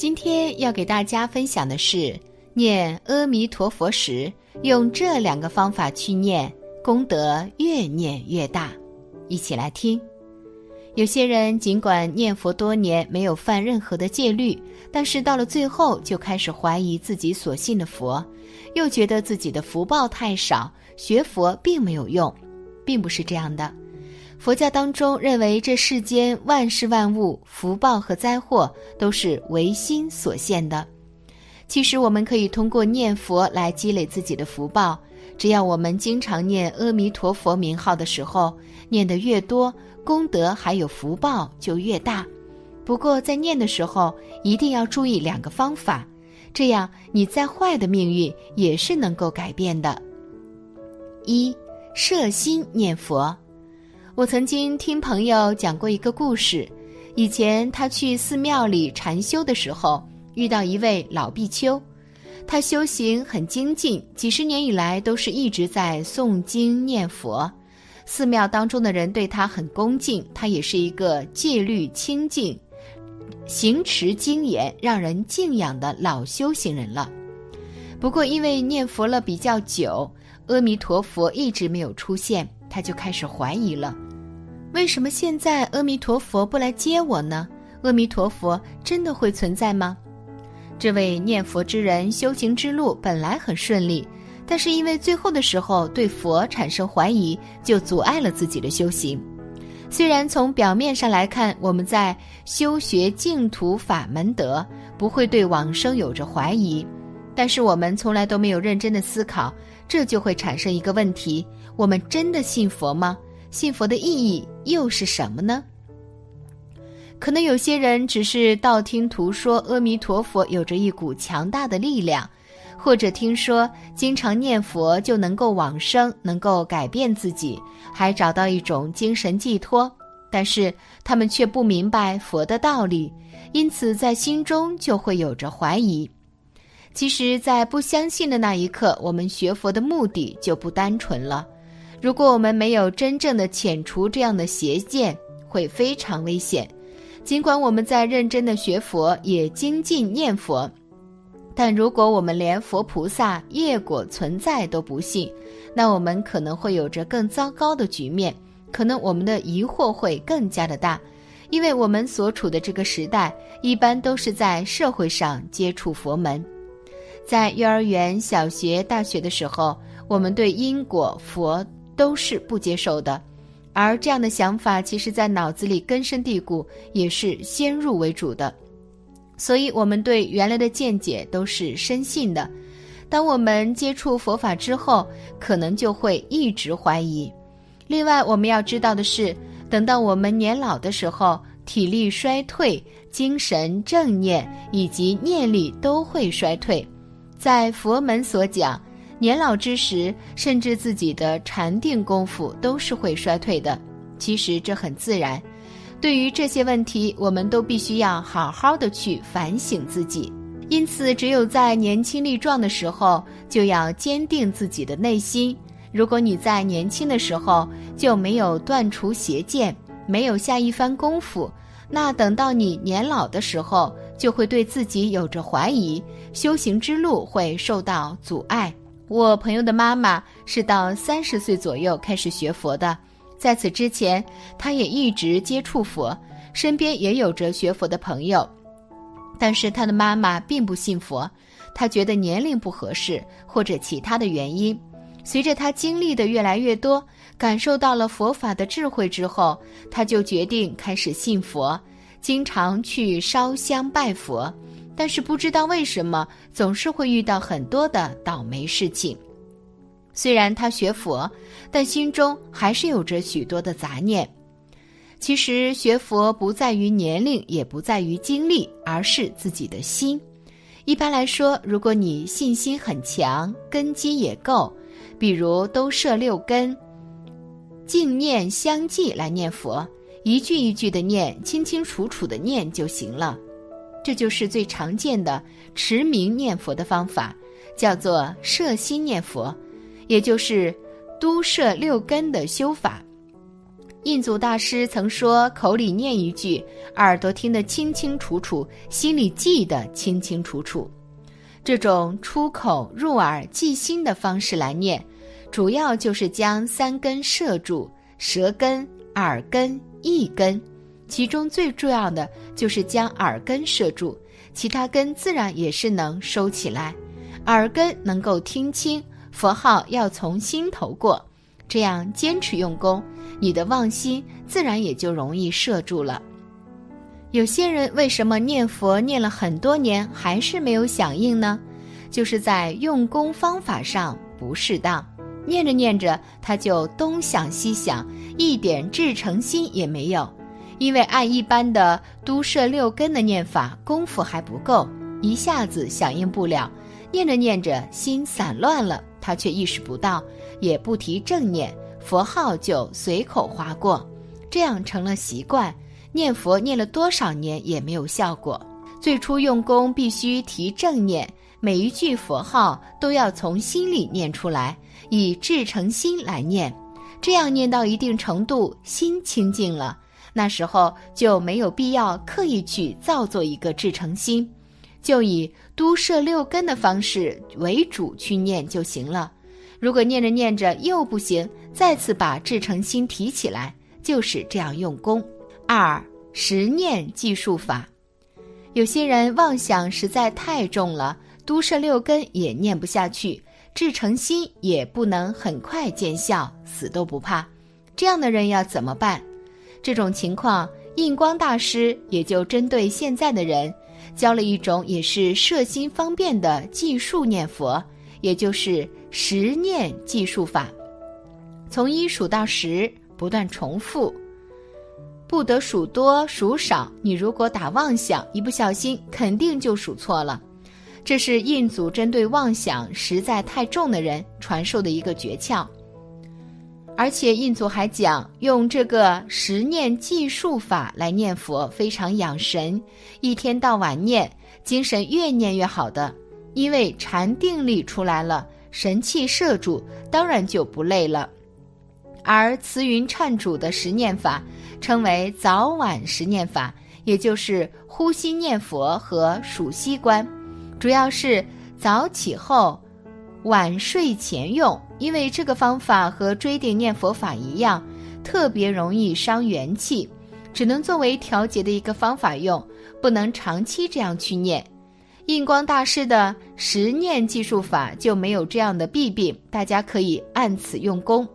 今天要给大家分享的是念阿弥陀佛时，用这两个方法去念，功德越念越大。一起来听。有些人尽管念佛多年，没有犯任何的戒律，但是到了最后就开始怀疑自己所信的佛，又觉得自己的福报太少，学佛并没有用，并不是这样的。佛教当中认为，这世间万事万物福报和灾祸都是唯心所现的。其实，我们可以通过念佛来积累自己的福报。只要我们经常念阿弥陀佛名号的时候，念得越多，功德还有福报就越大。不过，在念的时候一定要注意两个方法，这样你再坏的命运也是能够改变的。一，摄心念佛。我曾经听朋友讲过一个故事，以前他去寺庙里禅修的时候，遇到一位老比丘，他修行很精进，几十年以来都是一直在诵经念佛，寺庙当中的人对他很恭敬，他也是一个戒律清净、行持精严、让人敬仰的老修行人了。不过因为念佛了比较久，阿弥陀佛一直没有出现。他就开始怀疑了，为什么现在阿弥陀佛不来接我呢？阿弥陀佛真的会存在吗？这位念佛之人修行之路本来很顺利，但是因为最后的时候对佛产生怀疑，就阻碍了自己的修行。虽然从表面上来看，我们在修学净土法门德，不会对往生有着怀疑，但是我们从来都没有认真的思考，这就会产生一个问题。我们真的信佛吗？信佛的意义又是什么呢？可能有些人只是道听途说，阿弥陀佛有着一股强大的力量，或者听说经常念佛就能够往生，能够改变自己，还找到一种精神寄托。但是他们却不明白佛的道理，因此在心中就会有着怀疑。其实，在不相信的那一刻，我们学佛的目的就不单纯了。如果我们没有真正的遣除这样的邪见，会非常危险。尽管我们在认真的学佛，也精进念佛，但如果我们连佛菩萨业果存在都不信，那我们可能会有着更糟糕的局面。可能我们的疑惑会更加的大，因为我们所处的这个时代，一般都是在社会上接触佛门，在幼儿园、小学、大学的时候，我们对因果佛。都是不接受的，而这样的想法，其实在脑子里根深蒂固，也是先入为主的。所以，我们对原来的见解都是深信的。当我们接触佛法之后，可能就会一直怀疑。另外，我们要知道的是，等到我们年老的时候，体力衰退、精神正念以及念力都会衰退。在佛门所讲。年老之时，甚至自己的禅定功夫都是会衰退的。其实这很自然。对于这些问题，我们都必须要好好的去反省自己。因此，只有在年轻力壮的时候，就要坚定自己的内心。如果你在年轻的时候就没有断除邪见，没有下一番功夫，那等到你年老的时候，就会对自己有着怀疑，修行之路会受到阻碍。我朋友的妈妈是到三十岁左右开始学佛的，在此之前，她也一直接触佛，身边也有着学佛的朋友，但是她的妈妈并不信佛，她觉得年龄不合适或者其他的原因。随着她经历的越来越多，感受到了佛法的智慧之后，她就决定开始信佛，经常去烧香拜佛。但是不知道为什么总是会遇到很多的倒霉事情。虽然他学佛，但心中还是有着许多的杂念。其实学佛不在于年龄，也不在于经历，而是自己的心。一般来说，如果你信心很强，根基也够，比如都设六根，静念相继来念佛，一句一句的念，清清楚楚的念就行了。这就是最常见的持名念佛的方法，叫做摄心念佛，也就是都摄六根的修法。印祖大师曾说：“口里念一句，耳朵听得清清楚楚，心里记得清清楚楚。”这种出口入耳、记心的方式来念，主要就是将三根摄住：舌根、耳根、意根。其中最重要的就是将耳根摄住，其他根自然也是能收起来。耳根能够听清佛号，要从心头过，这样坚持用功，你的妄心自然也就容易摄住了。有些人为什么念佛念了很多年还是没有响应呢？就是在用功方法上不适当，念着念着他就东想西想，一点至诚心也没有。因为按一般的都摄六根的念法，功夫还不够，一下子响应不了。念着念着，心散乱了，他却意识不到，也不提正念，佛号就随口划过，这样成了习惯。念佛念了多少年也没有效果。最初用功必须提正念，每一句佛号都要从心里念出来，以至诚心来念，这样念到一定程度，心清净了。那时候就没有必要刻意去造作一个至诚心，就以都摄六根的方式为主去念就行了。如果念着念着又不行，再次把至诚心提起来，就是这样用功。二十念计数法，有些人妄想实在太重了，都摄六根也念不下去，至诚心也不能很快见效，死都不怕。这样的人要怎么办？这种情况，印光大师也就针对现在的人，教了一种也是摄心方便的计数念佛，也就是十念计数法。从一数到十，不断重复，不得数多数少。你如果打妄想，一不小心肯定就数错了。这是印祖针对妄想实在太重的人传授的一个诀窍。而且印祖还讲，用这个十念计数法来念佛，非常养神，一天到晚念，精神越念越好的。因为禅定力出来了，神气摄住，当然就不累了。而慈云忏主的十念法，称为早晚十念法，也就是呼吸念佛和数息观，主要是早起后。晚睡前用，因为这个方法和追定念佛法一样，特别容易伤元气，只能作为调节的一个方法用，不能长期这样去念。印光大师的十念计数法就没有这样的弊病，大家可以按此用功。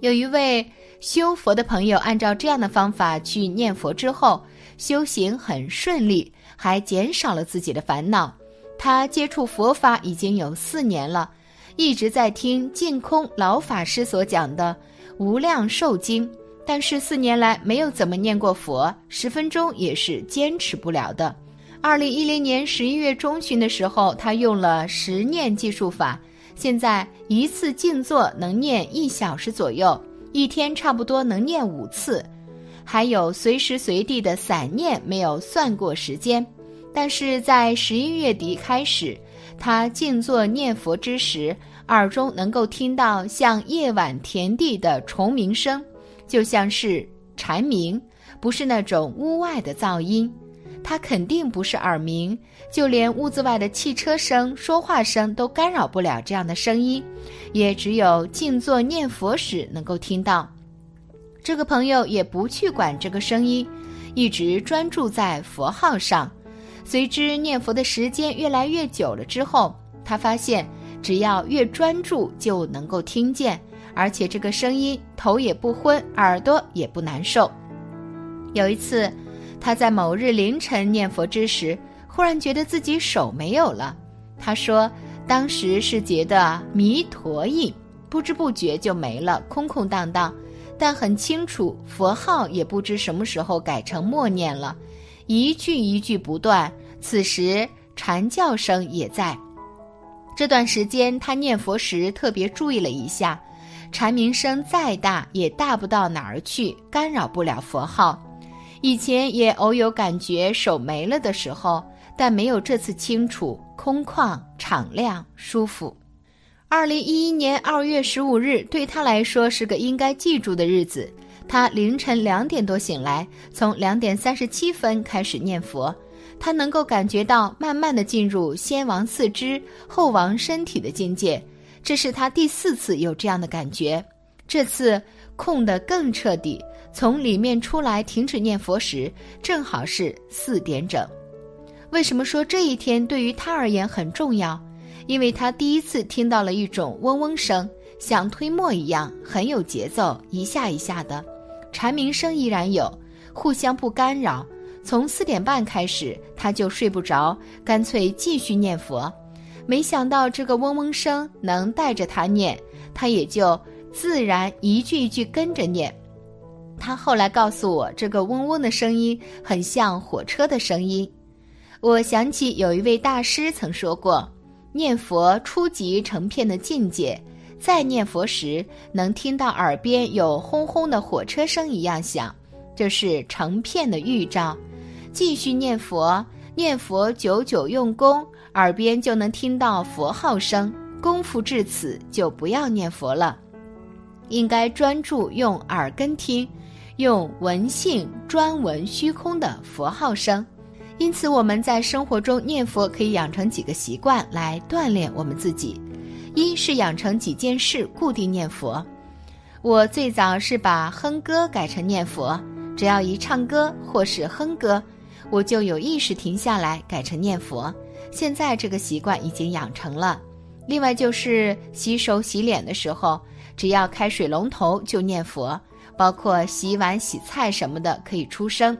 有一位修佛的朋友，按照这样的方法去念佛之后，修行很顺利，还减少了自己的烦恼。他接触佛法已经有四年了，一直在听净空老法师所讲的《无量寿经》，但是四年来没有怎么念过佛，十分钟也是坚持不了的。二零一零年十一月中旬的时候，他用了十念计数法，现在一次静坐能念一小时左右，一天差不多能念五次，还有随时随地的散念，没有算过时间。但是在十一月底开始，他静坐念佛之时，耳中能够听到像夜晚田地的虫鸣声，就像是蝉鸣，不是那种屋外的噪音。他肯定不是耳鸣，就连屋子外的汽车声、说话声都干扰不了这样的声音，也只有静坐念佛时能够听到。这个朋友也不去管这个声音，一直专注在佛号上。随之念佛的时间越来越久了之后，他发现只要越专注就能够听见，而且这个声音头也不昏，耳朵也不难受。有一次，他在某日凌晨念佛之时，忽然觉得自己手没有了。他说，当时是觉得弥陀印，不知不觉就没了，空空荡荡。但很清楚，佛号也不知什么时候改成默念了。一句一句不断，此时蝉叫声也在。这段时间他念佛时特别注意了一下，蝉鸣声再大也大不到哪儿去，干扰不了佛号。以前也偶有感觉手没了的时候，但没有这次清楚、空旷、敞亮、舒服。二零一一年二月十五日对他来说是个应该记住的日子。他凌晨两点多醒来，从两点三十七分开始念佛。他能够感觉到慢慢的进入先王四肢后王身体的境界，这是他第四次有这样的感觉。这次空得更彻底，从里面出来停止念佛时，正好是四点整。为什么说这一天对于他而言很重要？因为他第一次听到了一种嗡嗡声，像推磨一样，很有节奏，一下一下的。蝉鸣声依然有，互相不干扰。从四点半开始，他就睡不着，干脆继续念佛。没想到这个嗡嗡声能带着他念，他也就自然一句一句跟着念。他后来告诉我，这个嗡嗡的声音很像火车的声音。我想起有一位大师曾说过，念佛初级成片的境界，在念佛时能听到耳边有轰轰的火车声一样响，这是成片的预兆。继续念佛，念佛久久用功，耳边就能听到佛号声。功夫至此，就不要念佛了，应该专注用耳根听，用闻性专闻虚空的佛号声。因此，我们在生活中念佛可以养成几个习惯来锻炼我们自己。一是养成几件事固定念佛。我最早是把哼歌改成念佛，只要一唱歌或是哼歌。我就有意识停下来，改成念佛。现在这个习惯已经养成了。另外就是洗手洗脸的时候，只要开水龙头就念佛，包括洗碗、洗菜什么的可以出声，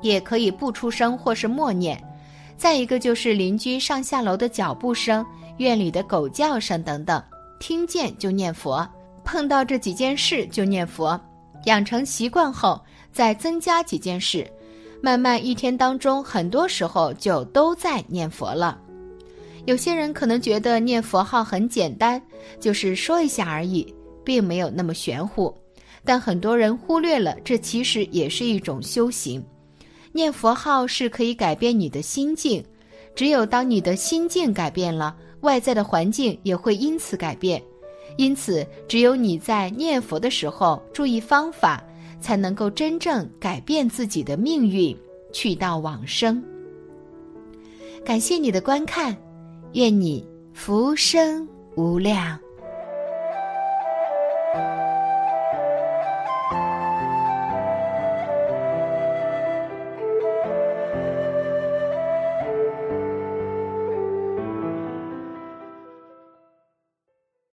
也可以不出声或是默念。再一个就是邻居上下楼的脚步声、院里的狗叫声等等，听见就念佛。碰到这几件事就念佛，养成习惯后再增加几件事。慢慢一天当中，很多时候就都在念佛了。有些人可能觉得念佛号很简单，就是说一下而已，并没有那么玄乎。但很多人忽略了，这其实也是一种修行。念佛号是可以改变你的心境，只有当你的心境改变了，外在的环境也会因此改变。因此，只有你在念佛的时候注意方法。才能够真正改变自己的命运，去到往生。感谢你的观看，愿你福生无量。